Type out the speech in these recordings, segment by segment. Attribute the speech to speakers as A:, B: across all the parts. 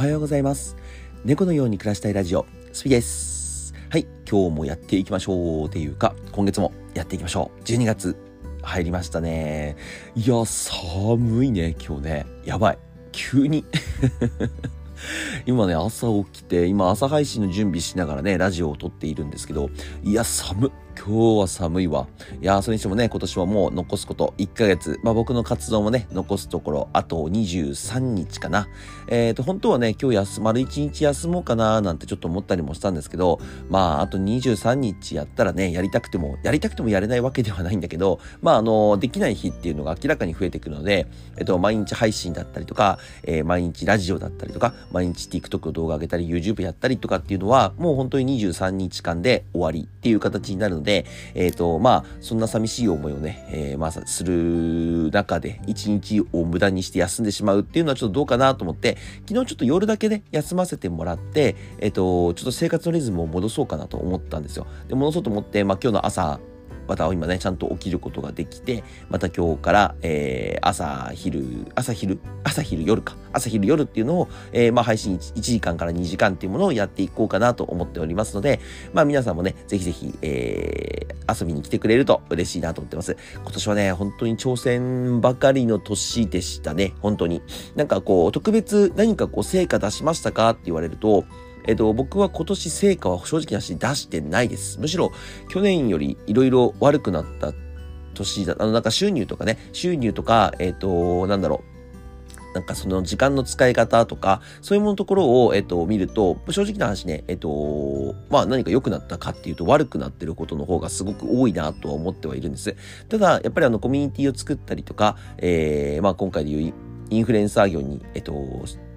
A: はようございます。猫のように暮らしたいラジオスピです。はい今日もやっていきましょうっていうか今月もやっていきましょう。12月入りましたね。いや寒いね今日ね。やばい。急に。今ね、朝起きて、今朝配信の準備しながらね、ラジオを撮っているんですけど、いや、寒今日は寒いわ。いやーそれにしてもね、今年はもう残すこと1ヶ月。まあ僕の活動もね、残すところ、あと23日かな。えっ、ー、と、本当はね、今日休、丸1日休もうかなーなんてちょっと思ったりもしたんですけど、まああと23日やったらね、やりたくても、やりたくてもやれないわけではないんだけど、まああの、できない日っていうのが明らかに増えてくるので、えっ、と、毎日配信だったりとか、えー、毎日ラジオだったりとか、毎日 TikTok の動画上げたり、YouTube やったりとかっていうのは、もう本当に23日間で終わりっていう形になるので、で、えっ、ー、と、まあ、そんな寂しい思いをね、えー、まあ、する中で、一日を無駄にして休んでしまうっていうのはちょっとどうかなと思って、昨日ちょっと夜だけね、休ませてもらって、えっ、ー、と、ちょっと生活のリズムを戻そうかなと思ったんですよ。で、戻そうと思って、まあ、今日の朝、また今ね、ちゃんと起きることができて、また今日から、えー、朝、昼、朝昼、朝昼夜か、朝昼夜っていうのを、えー、まあ配信 1, 1時間から2時間っていうものをやっていこうかなと思っておりますので、まあ皆さんもね、ぜひぜひ、えー、遊びに来てくれると嬉しいなと思ってます。今年はね、本当に挑戦ばかりの年でしたね、本当に。なんかこう、特別何かこう成果出しましたかって言われると、えっと、僕は今年成果は正直なし出してないです。むしろ去年よりいろいろ悪くなった年だ、あの、なんか収入とかね、収入とか、えっと、なんだろう。なんかその時間の使い方とか、そういうものところを、えっと、見ると、正直な話ね、えっと、まあ何か良くなったかっていうと悪くなってることの方がすごく多いなとは思ってはいるんです。ただ、やっぱりあのコミュニティを作ったりとか、えー、まあ今回でいうインフルエンサー業に、えっと、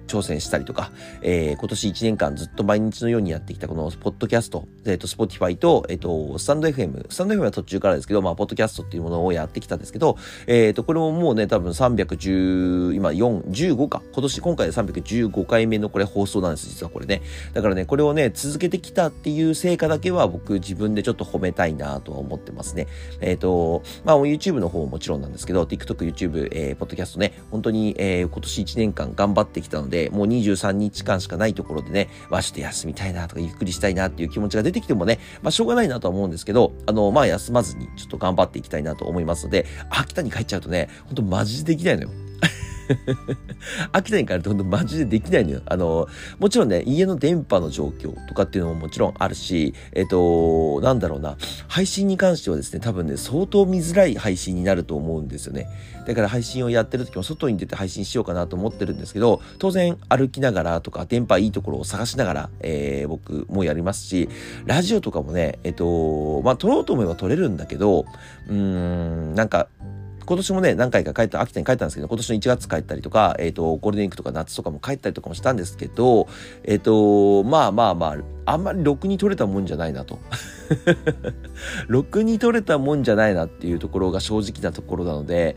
A: 挑戦したりとか、えー、今年1年間ずっと毎日のようにやってきたこのポッドキャスト、えっ、ー、と、 Spotify と、えっ、ー、と、スタンド FM、スタンド FM は途中からですけど、まあ、ポッドキャストっていうものをやってきたんですけど、えっ、ー、と、これももうね、多分310、今4、15か。今年、今回で315回目のこれ放送なんです、実はこれね。だからね、これをね、続けてきたっていう成果だけは僕自分でちょっと褒めたいなとは思ってますね。えっ、と、まあ、YouTube の方ももちろんなんですけど、TikTok、YouTube、えー、ポッドキャストね、本当に、えー、今年1年間頑張ってきたので、でもう23日間しかないところでね、わ、ちょっと休みたいなとか、ゆっくりしたいなっていう気持ちが出てきてもね、まあ、しょうがないなとは思うんですけど、あの、まあ、休まずにちょっと頑張っていきたいなと思いますので、秋田に帰っちゃうとね、ほんとマジでできないのよ。秋田に帰ると本当マジでできないのよ。あの、もちろんね、家の電波の状況とかっていうのももちろんあるし、えっと、なんだろうな、配信に関してはですね、多分ね、相当見づらい配信になると思うんですよね。だから配信をやってる時も外に出て配信しようかなと思ってるんですけど、当然歩きながらとか、電波いいところを探しながら、えー、僕もやりますし、ラジオとかもね、えっと、まあ、撮ろうと思えば撮れるんだけど、うーん、なんか、今年もね、何回か帰った、秋田に帰ったんですけど、今年の1月帰ったりとか、えっ、ー、と、ゴールデンウィークとか夏とかも帰ったりとかもしたんですけど、えっ、ー、と、まあまあまあ、あんまりろくに取れたもんじゃないなと。ろくに取れたもんじゃないなっていうところが正直なところなので、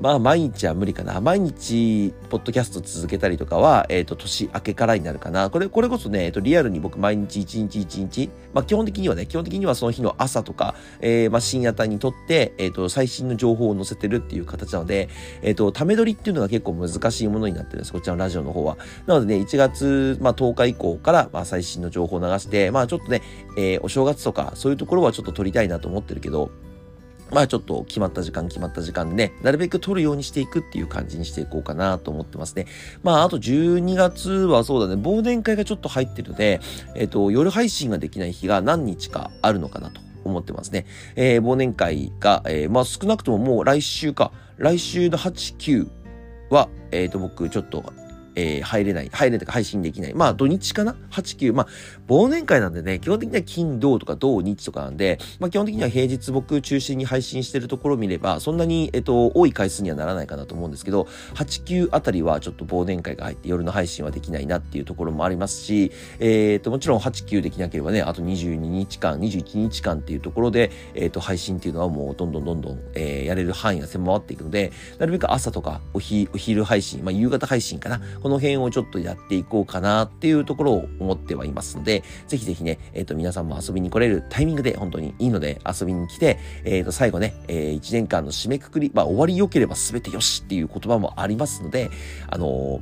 A: まあ毎日は無理かな。毎日、ポッドキャスト続けたりとかは、えっ、ー、と、年明けからになるかな。これ、これこそね、えっ、ー、と、リアルに僕毎日一日一日、まあ基本的にはね、基本的にはその日の朝とか、えー、まあ深夜帯にとって、えっ、ー、と、最新の情報を載せてるっていう形なので、えっ、と、ため撮りっていうのが結構難しいものになってるんです。こちらのラジオの方は。なのでね、1月、まあ10日以降から、まあ最新の情報を流して、まあちょっとね、えお正月とか、そういうところはちょっと撮りたいなと思ってるけど、まあちょっと決まった時間決まった時間で、なるべく取るようにしていくっていう感じにしていこうかなと思ってますね。まああと12月はそうだね、忘年会がちょっと入ってるので、えっ、ー、と、夜配信ができない日が何日かあるのかなと思ってますね。えー、忘年会が、えー、まあ少なくとももう来週か、来週の8、9は、えっ、ー、と僕ちょっとえー、入れない、入れないとか配信できない。まあ土日かな ?8、9。まあ忘年会なんでね、基本的には金、土とか土日とかなんで、まあ基本的には平日僕中心に配信してるところを見れば、そんなに、えっと、多い回数にはならないかなと思うんですけど、8、9あたりはちょっと忘年会が入って夜の配信はできないなっていうところもありますし、えっ、と、もちろん8、9できなければね、あと22日間、21日間っていうところで、えっ、と、配信っていうのはもうどんどんどんどん、えー、やれる範囲が狭まっていくので、なるべく朝とかおひお昼配信、まあ夕方配信かな。この辺をちょっとやっていこうかなっていうところを思ってはいますので、ぜひぜひね、えっ、ー、と、皆さんも遊びに来れるタイミングで本当にいいので遊びに来て、えっ、ー、と、最後ね、えー、1年間の締めくくり、まあ、終わり良ければ全てよしっていう言葉もありますので、あの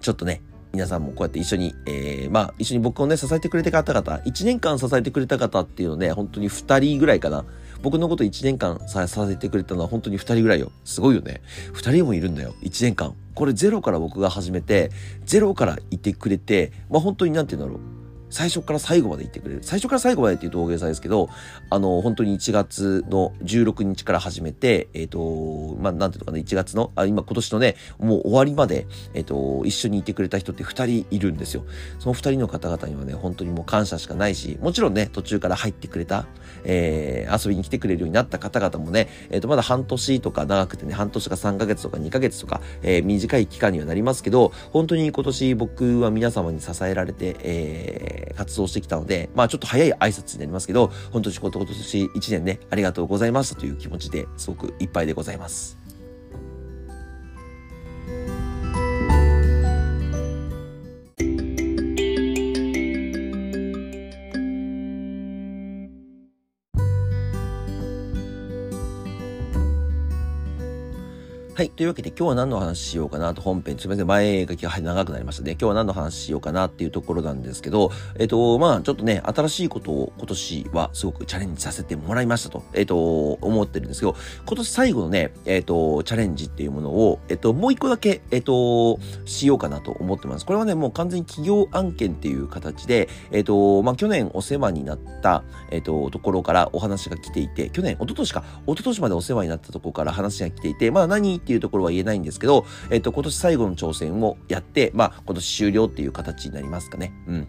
A: ちょっとね、皆さんもこうやって一緒に、えー、まあ、一緒に僕をね、支えてくれた方々、1年間支えてくれた方っていうのね、本当に2人ぐらいかな。僕のこと1年間させてくれたのは本当に2人ぐらいよ。すごいよね。2人もいるんだよ。1年間。これゼロから僕が始めて、ゼロからいてくれて、まあ本当になんて言うんだろう。最初から最後まで行ってくれる。最初から最後までっていうと大げさですけど、あの、本当に1月の16日から始めて、えっ、ー、と、まあ、なんていうのかな、1月の、あ、今今年のね、もう終わりまで、えっ、ー、と、一緒にいてくれた人って2人いるんですよ。その2人の方々にはね、本当にもう感謝しかないし、もちろんね、途中から入ってくれた、えー、遊びに来てくれるようになった方々もね、えっ、と、まだ半年とか長くてね、半年か3ヶ月とか2ヶ月とか、え短い期間にはなりますけど、本当に今年僕は皆様に支えられて、えー活動してきたので、まあちょっと早い挨拶になりますけど、本当に今年1年ね、ありがとうございますという気持ちですごくいっぱいでございます。はい。というわけで今日は何の話しようかなと本編、すみません。前書きが長くなりましたね。今日は何の話しようかなっていうところなんですけど、えっ、と、まあちょっとね、新しいことを今年はすごくチャレンジさせてもらいましたと、えっ、と、思ってるんですけど、今年最後のね、えっ、と、チャレンジっていうものを、えっ、と、もう一個だけ、えっ、と、しようかなと思ってます。これはね、もう完全に企業案件っていう形で、えっ、と、まあ去年お世話になった、えっ、と、ところからお話が来ていて、去年、一昨年か、一昨年までお世話になったところから話が来ていて、まあ何ていうところは言えないんですけど、えっと、今年最後の挑戦をやって、まあ、今年終了っていう形になりますかね。うん。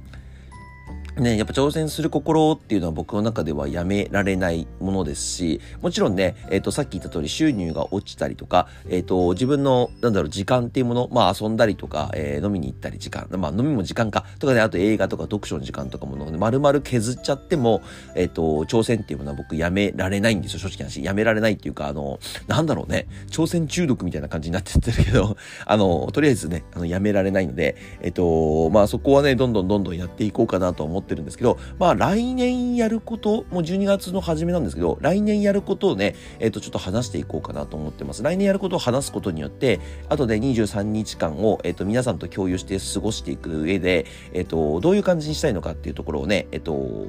A: ね、やっぱ挑戦する心っていうのは僕の中ではやめられないものですし、もちろんね、えっ、ー、と、さっき言った通り収入が落ちたりとか、えっ、ー、と、自分の、なんだろう、時間っていうもの、まあ遊んだりとか、えー、飲みに行ったり時間、まあ飲みも時間か、とかね、あと映画とか読書の時間とかもの、ね、丸々削っちゃっても、えっ、と、挑戦っていうものは僕やめられないんですよ、正直な話。やめられないっていうか、あの、なんだろうね、挑戦中毒みたいな感じになってってるけど、あの、とりあえずね、あの、やめられないので、えっ、と、まあそこはね、どんどんどんどんやっていこうかなと思っててるんですけど、まあ来年やること、もう12月の初めなんですけど、来年やることをね、えっ、ー、と、ちょっと話していこうかなと思ってます。来年やることを話すことによって、あとで23日間を、えっ、ー、と、皆さんと共有して過ごしていく上で、えっ、ー、と、どういう感じにしたいのかっていうところをね、えっ、と、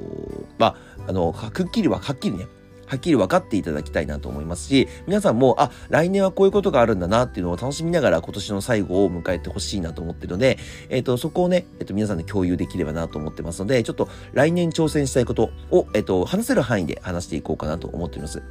A: まあ、あの、くっきりは、はっきりね、はっきり分かっていただきたいなと思いますし、皆さんも、あ、来年はこういうことがあるんだなっていうのを楽しみながら今年の最後を迎えてほしいなと思ってるので、えっ、ー、と、そこをね、えっ、ー、と、皆さんで共有できればなと思ってますので、ちょっと来年挑戦したいことを、えっ、ー、と、話せる範囲で話していこうかなと思っております。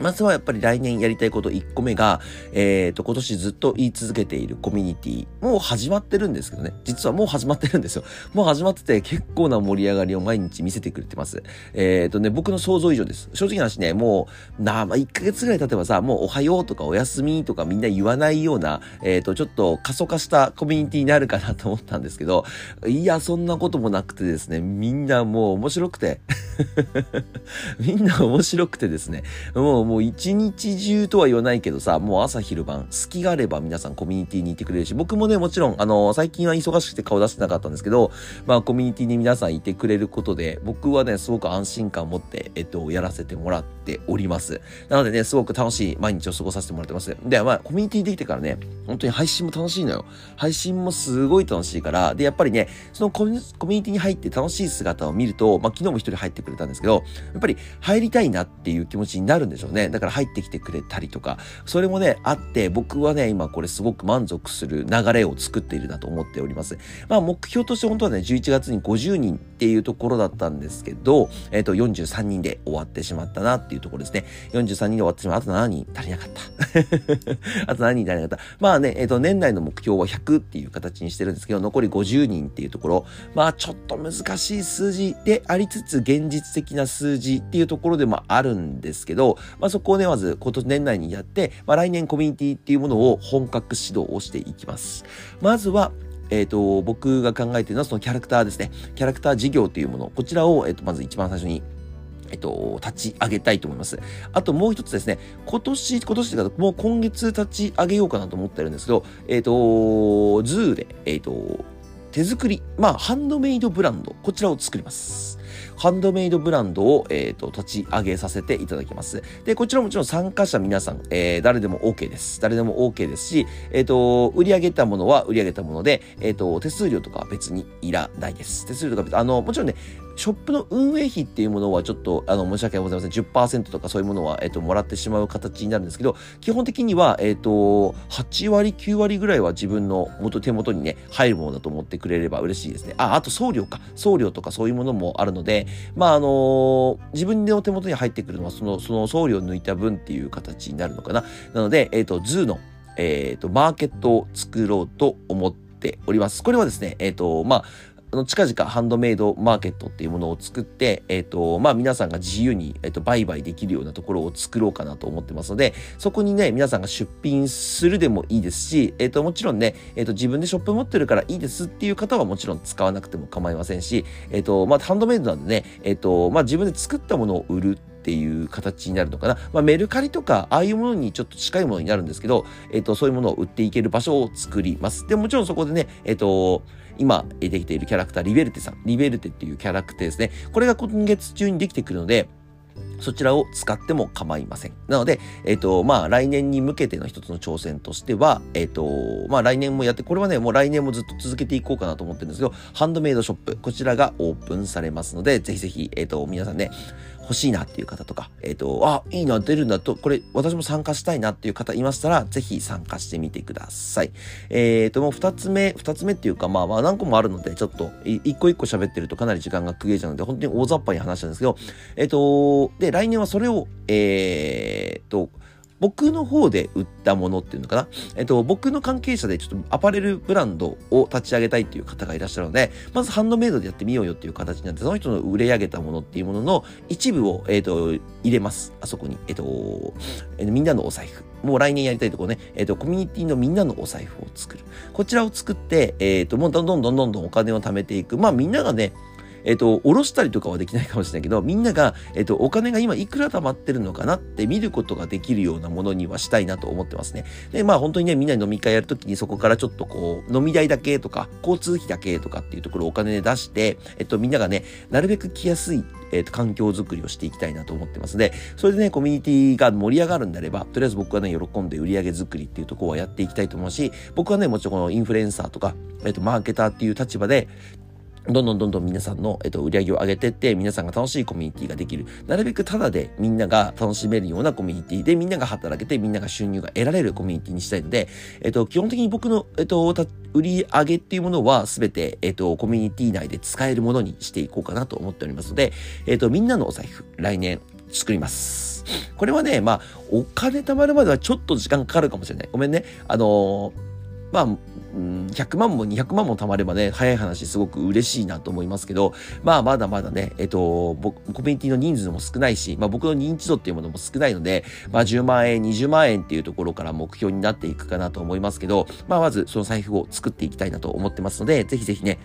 A: まずはやっぱり来年やりたいこと1個目が、えっ、ー、と、今年ずっと言い続けているコミュニティ、もう始まってるんですけどね。実はもう始まってるんですよ。もう始まってて結構な盛り上がりを毎日見せてくれてます。えっ、ー、とね、僕の想像以上です。正直な話ね、もう、なまあ、1ヶ月ぐらい経てばさ、もうおはようとかおやすみとかみんな言わないような、えっ、ー、と、ちょっと過疎化したコミュニティになるかなと思ったんですけど、いや、そんなこともなくてですね、みんなもう面白くて みんな面白くてですね、もう、もう一日中とは言わないけどさ、もう朝昼晩、隙があれば皆さんコミュニティにいてくれるし、僕もね、もちろん、あの、最近は忙しくて顔出してなかったんですけど、まあ、コミュニティに皆さんいてくれることで、僕はね、すごく安心感を持って、えっと、やらせてもらっております。なのでね、すごく楽しい毎日を過ごさせてもらってます。で、まあ、コミュニティできてからね、本当に配信も楽しいのよ。配信もすごい楽しいから、で、やっぱりね、そのコミュニティに入って楽しい姿を見ると、まあ、昨日も一人入ってくれたんですけど、やっぱり入りたいなっていう気持ちになるんでしょうね。ねだから入ってきてくれたりとか、それもね、あって、僕はね、今これすごく満足する流れを作っているなと思っております。まあ、目標として本当はね、11月に50人っていうところだったんですけど、えっ、ー、と、43人で終わってしまったなっていうところですね。43人で終わってしまう。あと7人足りなかった。あと7人足りなかった。まあね、えっ、ー、と、年内の目標は100っていう形にしてるんですけど、残り50人っていうところ、まあ、ちょっと難しい数字でありつつ、現実的な数字っていうところでもあるんですけど、まあ、そこをね、まず、今年年内にやって、まあ、来年コミュニティっていうものを本格指導をしていきます。まずは、えっ、ー、と、僕が考えているのはそのキャラクターですね。キャラクター事業というもの、こちらを、えっ、ー、と、まず一番最初にえっと、立ち上げたいと思います。あともう一つですね、今年、今年というか、もう今月立ち上げようかなと思ってるんですけど、えっと、ズーで、えっと、手作り、まあ、ハンドメイドブランド、こちらを作ります。ハンドメイドブランドを、えっ、と、立ち上げさせていただきます。で、こちらもちろん参加者皆さん、えー、誰でも OK です。誰でも OK ですし、えっ、と、売り上げたものは売り上げたもので、えっ、と、手数料とかは別にいらないです。手数料とか別、あの、もちろんね、ショップの運営費っていうものはちょっと、あの、申し訳ございません。10%とかそういうものは、えっ、と、もらってしまう形になるんですけど、基本的には、えっ、と、8割、9割ぐらいは自分の元、手元にね、入るものだと思ってくれれば嬉しいですね。あ、あと送料か。送料とかそういうものもあるので、まあ、あの自分の手元に入ってくるのは、その、その送料を抜いた分っていう形になるのかな。なので、えっ、と、ズーの、えっ、と、マーケットを作ろうと思っております。これはですね、えっ、と、まあ、あの、近々ハンドメイドマーケットっていうものを作って、えっ、ー、と、まあ皆さんが自由に、えっ、ー、と、売買できるようなところを作ろうかなと思ってますので、そこにね、皆さんが出品するでもいいですし、えっ、ー、と、もちろんね、えっ、と、自分でショップ持ってるからいいですっていう方はもちろん使わなくても構いませんし、えっ、と、まあハンドメイドなんでね、えっ、と、まあ自分で作ったものを売るっていう形になるのかな。まあ、メルカリとか、ああいうものにちょっと近いものになるんですけど、えっ、と、そういうものを売っていける場所を作ります。で、もちろんそこでね、えっ、と、今できているキャラクター、リベルテさん。リベルテっていうキャラクターですね。これが今月中にできてくるので、そちらを使っても構いません。なので、えっ、ー、と、まあ、来年に向けての一つの挑戦としては、えっ、ー、と、まあ、来年もやって、これはね、もう来年もずっと続けていこうかなと思ってるんですけど、ハンドメイドショップ、こちらがオープンされますので、ぜひぜひ、えっ、ー、と、皆さんね、欲しいなっていう方とか、えっ、と、あ、いいな、出るんだと、これ、私も参加したいなっていう方いましたら、ぜひ参加してみてください。えっ、と、もう二つ目、二つ目っていうか、まあまあ何個もあるので、ちょっと、一個一個喋ってるとかなり時間が区切れちゃうので、本当に大雑把に話したんですけど、えっ、と、で、来年はそれを、えっ、と、僕の方で売ったものっていうのかな？えっと、僕の関係者でちょっとアパレルブランドを立ち上げたいっていう方がいらっしゃるので、まずハンドメイドでやってみようよっていう形になって、その人の売れ上げたものっていうものの一部を、えっと、入れます。あそこに。えっと、えっとみんなのお財布。もう来年やりたいとこね、えっと、コミュニティのみんなのお財布を作る。こちらを作って、えっと、もうどんどんどんどんどんお金を貯めていく。まあみんながね、えっ、と、下ろしたりとかはできないかもしれないけど、みんなが、えっ、と、お金が今いくら貯まってるのかなって見ることができるようなものにはしたいなと思ってますね。で、まあ本当にね、みんなに飲み会やるときにそこからちょっとこう、飲み代だけとか、交通費だけとかっていうところをお金で出して、えっと、みんながね、なるべく来やすい、えっと、環境づくりをしていきたいなと思ってますので、それでね、コミュニティが盛り上がるんであれば、とりあえず僕はね、喜んで売り上げ作りっていうところはやっていきたいと思うし、僕はね、もちろんこのインフルエンサーとか、えっと、マーケターっていう立場で、どんどんどんどん皆さんの、えっと、売り上げを上げてって、皆さんが楽しいコミュニティができる。なるべくただでみんなが楽しめるようなコミュニティで、みんなが働けて、みんなが収入が得られるコミュニティにしたいので、えっと、基本的に僕の、えっと、売り上げっていうものは、すべて、えっと、コミュニティ内で使えるものにしていこうかなと思っておりますので、えっと、みんなのお財布、来年、作ります。これはね、まあ、お金貯まるまではちょっと時間かかるかもしれない。ごめんね。あのーまあ、100万も200万も貯まればね、早い話すごく嬉しいなと思いますけど、まあまだまだね、えっと、僕、コミュニティの人数も少ないし、まあ僕の認知度っていうものも少ないので、まあ10万円、20万円っていうところから目標になっていくかなと思いますけど、まあまずその財布を作っていきたいなと思ってますので、ぜひぜひね、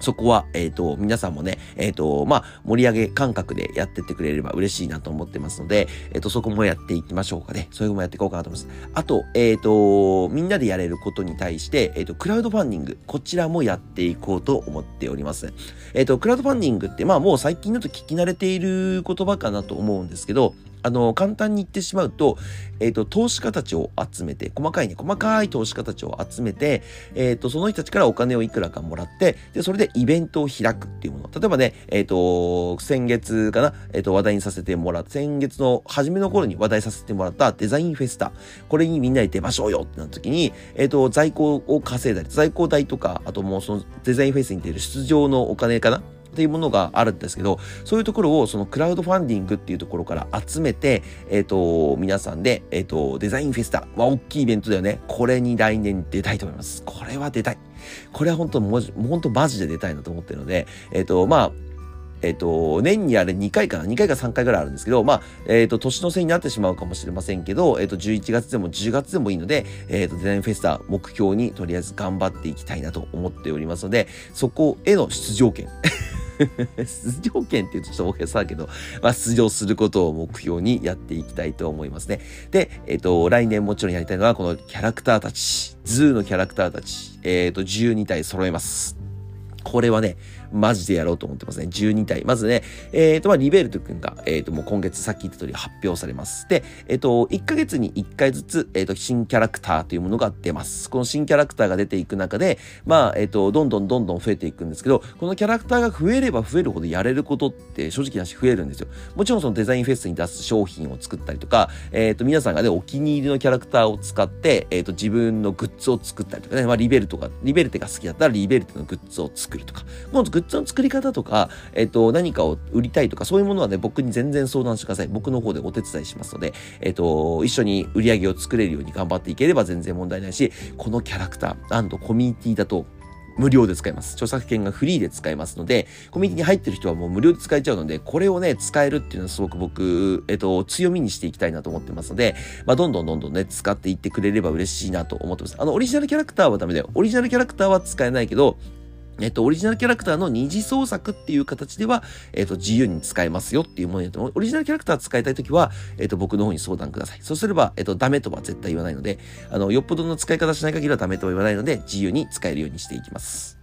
A: そこは、えっ、ー、と、皆さんもね、えっ、ー、と、まあ、盛り上げ感覚でやってってくれれば嬉しいなと思ってますので、えっ、ー、と、そこもやっていきましょうかね。それもやっていこうかなと思います。あと、えっ、と、みんなでやれることに対して、えっ、と、クラウドファンディング、こちらもやっていこうと思っております。えっ、と、クラウドファンディングって、まあ、もう最近だと聞き慣れている言葉かなと思うんですけど、あの、簡単に言ってしまうと、えっ、ー、と、投資家たちを集めて、細かいね、細かい投資家たちを集めて、えっ、ー、と、その人たちからお金をいくらかもらって、で、それでイベントを開くっていうもの。例えばね、えっ、ー、と、先月かな、えっ、と、話題にさせてもらった、先月の初めの頃に話題させてもらったデザインフェスタ。これにみんなで出ましょうよってなった時に、えっ、と、在庫を稼いだり、在庫代とか、あともうそのデザインフェスに出る出場のお金かなっていうものがあるんですけど、そういうところをそのクラウドファンディングっていうところから集めて、えっ、ー、と、皆さんで、えっ、ー、と、デザインフェスタ、まあ、大きいイベントだよね。これに来年出たいと思います。これは出たい。これは本当、もう本当マジで出たいなと思ってるので、えっ、ー、と、まあ、えっ、ー、と、年にあれ2回かな ?2 回か3回ぐらいあるんですけど、まあ、えっ、ー、と、年の瀬になってしまうかもしれませんけど、えっ、ー、と、11月でも10月でもいいので、えっ、と、デザインフェスタ目標にとりあえず頑張っていきたいなと思っておりますので、そこへの出場権。出場権って言うとちょっと大げさだけど、まあ、出場することを目標にやっていきたいと思いますね。で、えっ、ー、と、来年もちろんやりたいのは、このキャラクターたち、ズーのキャラクターたち、えっ、ー、と、12体揃えます。これはね、マジでやろうと思ってますね。12体。まずね、えっ、ー、と、まあ、リベルト君が、えっ、ー、と、もう今月さっき言った通り発表されます。で、えっ、ー、と、1ヶ月に1回ずつ、えっ、と、新キャラクターというものが出ます。この新キャラクターが出ていく中で、まあ、えっ、と、どんどんどんどん増えていくんですけど、このキャラクターが増えれば増えるほどやれることって正直なし増えるんですよ。もちろんそのデザインフェスに出す商品を作ったりとか、えっ、と、皆さんがね、お気に入りのキャラクターを使って、えっ、と、自分のグッズを作ったりとかね、まあ、リベルトが、リベルテが好きだったらリベルテのグッズを作るとか、もうグッズの作り方とか、えっ、と、何かを売りたいとか、そういうものはね、僕に全然相談してください。僕の方でお手伝いしますので、えっ、と、一緒に売り上げを作れるように頑張っていければ全然問題ないし、このキャラクター、コミュニティだと、無料で使えます。著作権がフリーで使えますので、コミュニティに入ってる人はもう無料で使えちゃうので、これをね、使えるっていうのはすごく僕、えっと、強みにしていきたいなと思ってますので、まあ、どんどんどんどんね、使っていってくれれば嬉しいなと思ってます。あの、オリジナルキャラクターはダメだよ。オリジナルキャラクターは使えないけど、えっと、オリジナルキャラクターの二次創作っていう形では、えっと、自由に使えますよっていうものにオリジナルキャラクター使いたいときは、えっと、僕の方に相談ください。そうすれば、えっと、ダメとは絶対言わないので、あの、よっぽどの使い方しない限りはダメとは言わないので、自由に使えるようにしていきます。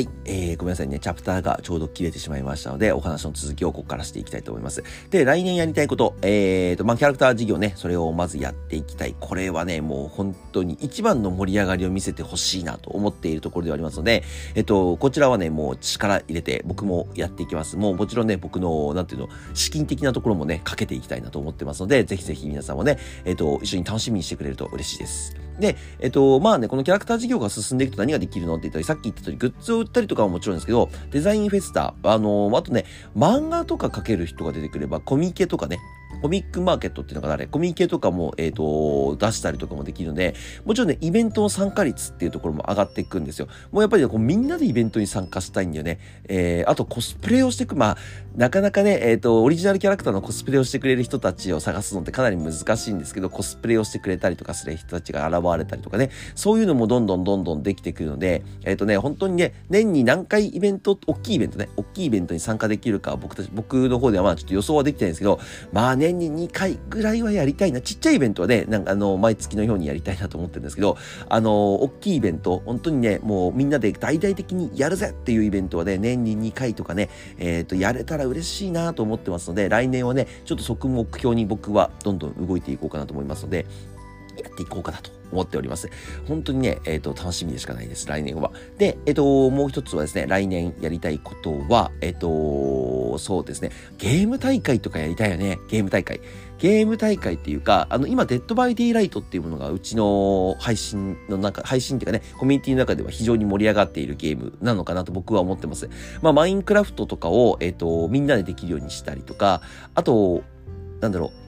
A: はい、えー、ごめんなさいね。チャプターがちょうど切れてしまいましたので、お話の続きをここからしていきたいと思います。で、来年やりたいこと、えーと、まあ、キャラクター事業ね、それをまずやっていきたい。これはね、もう本当に一番の盛り上がりを見せてほしいなと思っているところではありますので、えっと、こちらはね、もう力入れて僕もやっていきます。もうもちろんね、僕の、なんていうの、資金的なところもね、かけていきたいなと思ってますので、ぜひぜひ皆さんもね、えっと、一緒に楽しみにしてくれると嬉しいです。で、えっと、まあね、このキャラクター事業が進んでいくと何ができるのって言ったり、さっき言った通り、グッズを売ったりとかももちろんですけど、デザインフェスタ、あのあとね、漫画とか描ける人が出てくれば、コミケとかね、コミックマーケットっていうのがあれ、コミケとかも、えっ、ー、と、出したりとかもできるので、もちろんね、イベントの参加率っていうところも上がっていくんですよ。もうやっぱり、ね、こうみんなでイベントに参加したいんだよね。えー、あとコスプレをしていく。まあ、なかなかね、えっ、ー、と、オリジナルキャラクターのコスプレをしてくれる人たちを探すのってかなり難しいんですけど、コスプレをしてくれたりとかする人たちが現れたりとかね、そういうのもどんどんどんどんできてくるので、えっ、ー、とね、本当にね、年に何回イベント、大きいイベントね、大きいイベントに参加できるか、僕たち、僕の方ではまあちょっと予想はできてないんですけど、まあね年に2回ぐらいはやりたいな。ちっちゃいイベントはね、なんかあの、毎月のようにやりたいなと思ってるんですけど、あの、大きいイベント、本当にね、もうみんなで大々的にやるぜっていうイベントはね、年に2回とかね、えっ、ー、と、やれたら嬉しいなと思ってますので、来年はね、ちょっと即目標に僕はどんどん動いていこうかなと思いますので、やっていこうかなと思っております。本当にね、えっ、ー、と、楽しみでしかないです、来年は。で、えっ、ー、と、もう一つはですね、来年やりたいことは、えっ、ー、と、そうですね、ゲーム大会とかやりたいよね、ゲーム大会。ゲーム大会っていうか、あの、今、 Dead by Daylight っていうものがうちの配信の中、配信っていうかね、コミュニティの中では非常に盛り上がっているゲームなのかなと僕は思ってます。まあ、マインクラフトとかを、えっ、と、みんなでできるようにしたりとか、あと、なんだろう、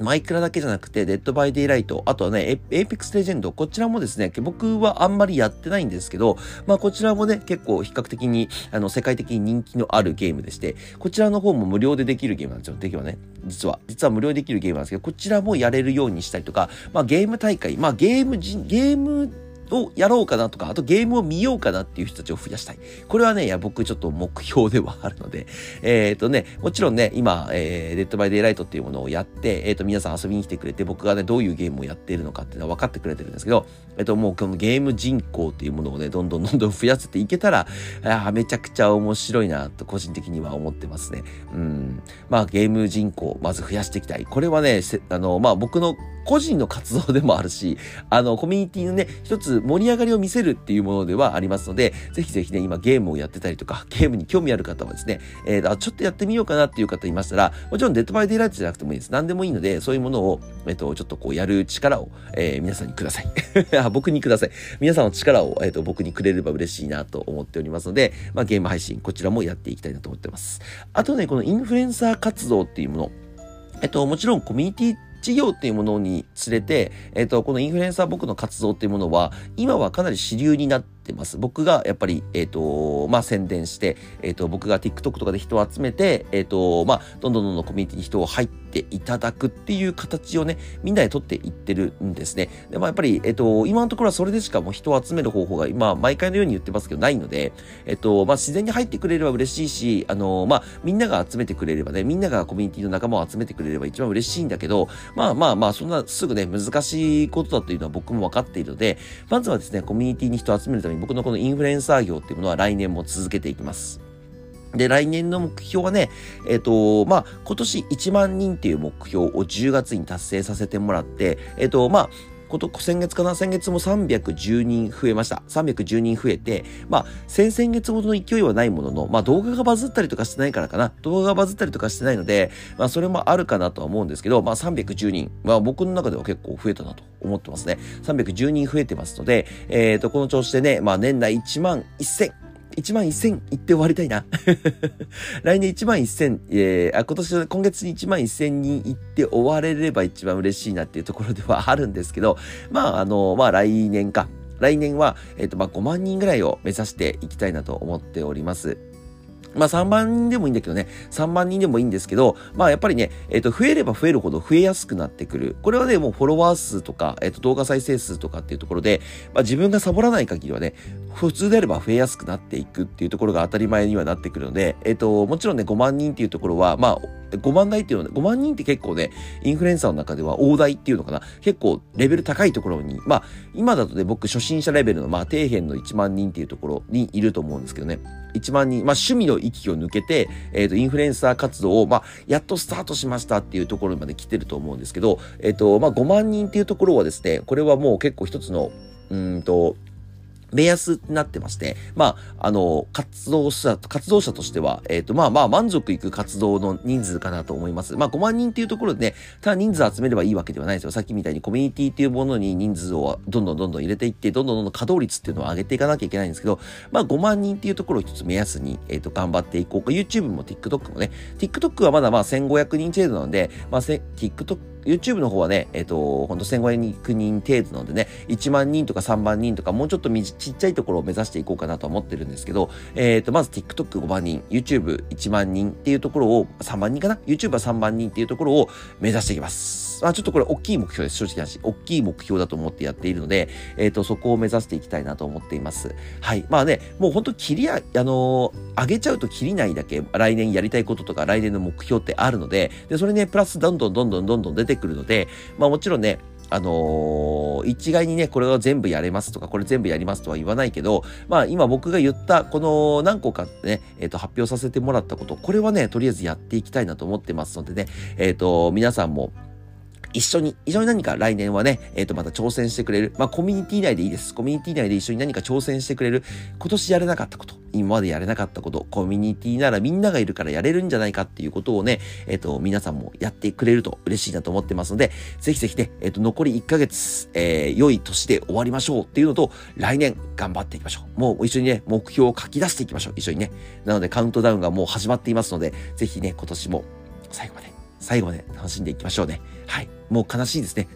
A: マイクラだけじゃなくて、 Dead by Daylight、あとはね、 Apex Legend、こちらもですね、僕はあんまりやってないんですけど、まあこちらもね、結構比較的に、あの、世界的に人気のあるゲームでして、こちらの方も無料でできるゲームなんですよ。できはね、実は。実は無料でできるゲームなんですけど、こちらもやれるようにしたりとか、まあゲーム大会、まあゲーム、ゲーム、をやろうかなとか、あとゲームを見ようかなっていう人たちを増やしたい。これはね、いや、僕ちょっと目標ではあるので、えっ、ー、とね、もちろんね、今、えー、 Dead by Daylight っていうものをやって、えっ、ー、と、皆さん遊びに来てくれて、僕がね、どういうゲームをやっているのかっていうのは分かってくれてるんですけど、えっ、と、もうこのゲーム人口っていうものをね、どんどん どんどん増やせていけたら、あめちゃくちゃ面白いな、と個人的には思ってますね。うん。まあ、ゲーム人口、まず増やしていきたい。これはね、あの、まあ、僕の個人の活動でもあるし、あの、コミュニティのね、一つ盛り上がりを見せるっていうものではありますので、ぜひぜひね、今ゲームをやってたりとか、ゲームに興味ある方はですね、えー、ちょっとやってみようかなっていう方いましたら、もちろん Dead by Daylight じゃなくてもいいです。何でもいいので、そういうものを、えっ、ー、と、ちょっとこうやる力を、えー、皆さんにください。僕にください。皆さんの力を、えっ、ー、と、僕にくれれば嬉しいなと思っておりますので、まあ、ゲーム配信、こちらもやっていきたいなと思ってます。あとね、このインフルエンサー活動っていうもの、えっと、もちろんコミュニティ事業っていうものにつれて、えっ、と、このインフルエンサー僕の活動っていうものは、今はかなり主流になってってます。僕がやっぱり、えっ、ー、と、まあ、宣伝して、えっ、ー、と、僕が TikTok とかで人を集めて、えっ、ー、と、まあ、どんどんどんどんコミュニティに人を入っていただくっていう形をね、みんなで取っていってるんですね。で、まあ、やっぱり、えっ、と、今のところはそれでしかもう人を集める方法が今、毎回のように言ってますけど、ないので、えっ、と、まあ、自然に入ってくれれば嬉しいし、あの、まあ、みんなが集めてくれればね、みんながコミュニティの仲間を集めてくれれば一番嬉しいんだけど、まあまあまあ、そんなすぐね、難しいことだというのは僕も分かっているので、まずはですね、コミュニティに人を集めるために僕のこのインフルエンサー業っていうものは来年も続けていきます。で、来年の目標はね、えっ、と、まあ、今年1万人っていう目標を10月に達成させてもらって、えっ、と、まあ、こと先月かな先月も310人増えました。310人増えて、まあ、先々月ほどの勢いはないものの、まあ、動画がバズったりとかしてないからかな。動画がバズったりとかしてないので、まあ、それもあるかなとは思うんですけど、まあ、310人まあ、僕の中では結構増えたなと思ってますね。310人増えてますので、えっ、ー、と、この調子でね、まあ、年内1万1000、1万1000いって終わりたいな。来年1万1000、えー、あ、今年、今月に1万1000人行って終われれば一番嬉しいなっていうところではあるんですけど、まあ、あの、まあ来年か。来年は、えっ、ー、と、まあ5万人ぐらいを目指していきたいなと思っております。まあ3万人でもいいんだけどね、3万人でもいいんですけど、まあやっぱりね、えっ、と、増えれば増えるほど増えやすくなってくる。これはね、もうフォロワー数とか、えっ、と、動画再生数とかっていうところで、まあ自分がサボらない限りはね、普通であれば増えやすくなっていくっていうところが当たり前にはなってくるので、えっ、と、もちろんね、5万人っていうところは、まあ、5万台っていうのは、5万人って結構ね、インフルエンサーの中では大台っていうのかな。結構レベル高いところに、まあ、今だとね、僕初心者レベルの、まあ、底辺の1万人っていうところにいると思うんですけどね。1万人、まあ、趣味の域を抜けて、えっ、ー、と、インフルエンサー活動を、まあ、やっとスタートしましたっていうところまで来てると思うんですけど、えっ、ー、と、まあ、5万人っていうところはですね、これはもう結構一つの、うんと、目安になってまして、まあ、あの、活動者、活動者としては、えっ、ー、と、まあまあ、満足いく活動の人数かなと思います。まあ、5万人っていうところでね、ただ人数集めればいいわけではないですよ。さっきみたいにコミュニティっていうものに人数をどんどんどんどん入れていって、どんどんどんどん稼働率っていうのを上げていかなきゃいけないんですけど、まあ、5万人っていうところを一つ目安に、えっ、ー、と、頑張っていこうか。YouTube も TikTok もね、TikTok はまだまあ1500人程度なので、まあ、TikTok YouTube の方はね、えっ、ー、と、ほんと1500人程度なのでね、1万人とか3万人とか、もうちょっとみじちっちゃいところを目指していこうかなと思ってるんですけど、えっ、ー、と、まず TikTok5 万人、YouTube1 万人っていうところを、3万人かな ?YouTube は3万人っていうところを目指していきます。。まあちょっとこれ大きい目標です。正直な話。大きい目標だと思ってやっているので、えっ、ー、と、そこを目指していきたいなと思っています。はい。まあね、もう本当切りあ、あのー、上げちゃうと切りないだけ、来年やりたいこととか来年の目標ってあるので、で、それね、プラスどんどんどんどんどんどん出てくるので、まあもちろんね、あのー、一概にね、これは全部やれますとか、これ全部やりますとは言わないけど、まあ今僕が言った、この何個かね、えっ、ー、と発表させてもらったこと、これはね、とりあえずやっていきたいなと思ってますのでね、えっ、ー、と、皆さんも、一緒に、一緒に何か来年はね、えっ、ー、と、また挑戦してくれる。まあ、コミュニティ内でいいです。コミュニティ内で一緒に何か挑戦してくれる。今年やれなかったこと、今までやれなかったこと、コミュニティならみんながいるからやれるんじゃないかっていうことをね、えっ、ー、と、皆さんもやってくれると嬉しいなと思ってますので、ぜひぜひね、えっ、ー、と、残り1ヶ月、えー、良い年で終わりましょうっていうのと、来年頑張っていきましょう。もう一緒にね、目標を書き出していきましょう。一緒にね。なので、カウントダウンがもう始まっていますので、ぜひね、今年も最後まで、最後まで楽しんでいきましょうね。はい。もう悲しいですね。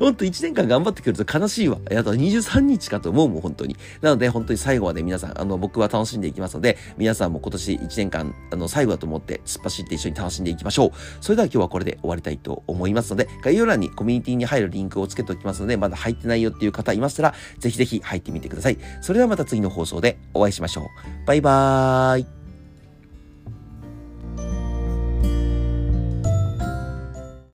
A: ほんと1年間頑張ってくると悲しいわ。あと23日かと思うもん、本当に。なので、本当に最後まで皆さん、あの、僕は楽しんでいきますので、皆さんも今年1年間、あの、最後だと思って突っ走って一緒に楽しんでいきましょう。それでは今日はこれで終わりたいと思いますので、概要欄にコミュニティに入るリンクをつけておきますので、まだ入ってないよっていう方いましたら、ぜひぜひ入ってみてください。それではまた次の放送でお会いしましょう。バイバーイ。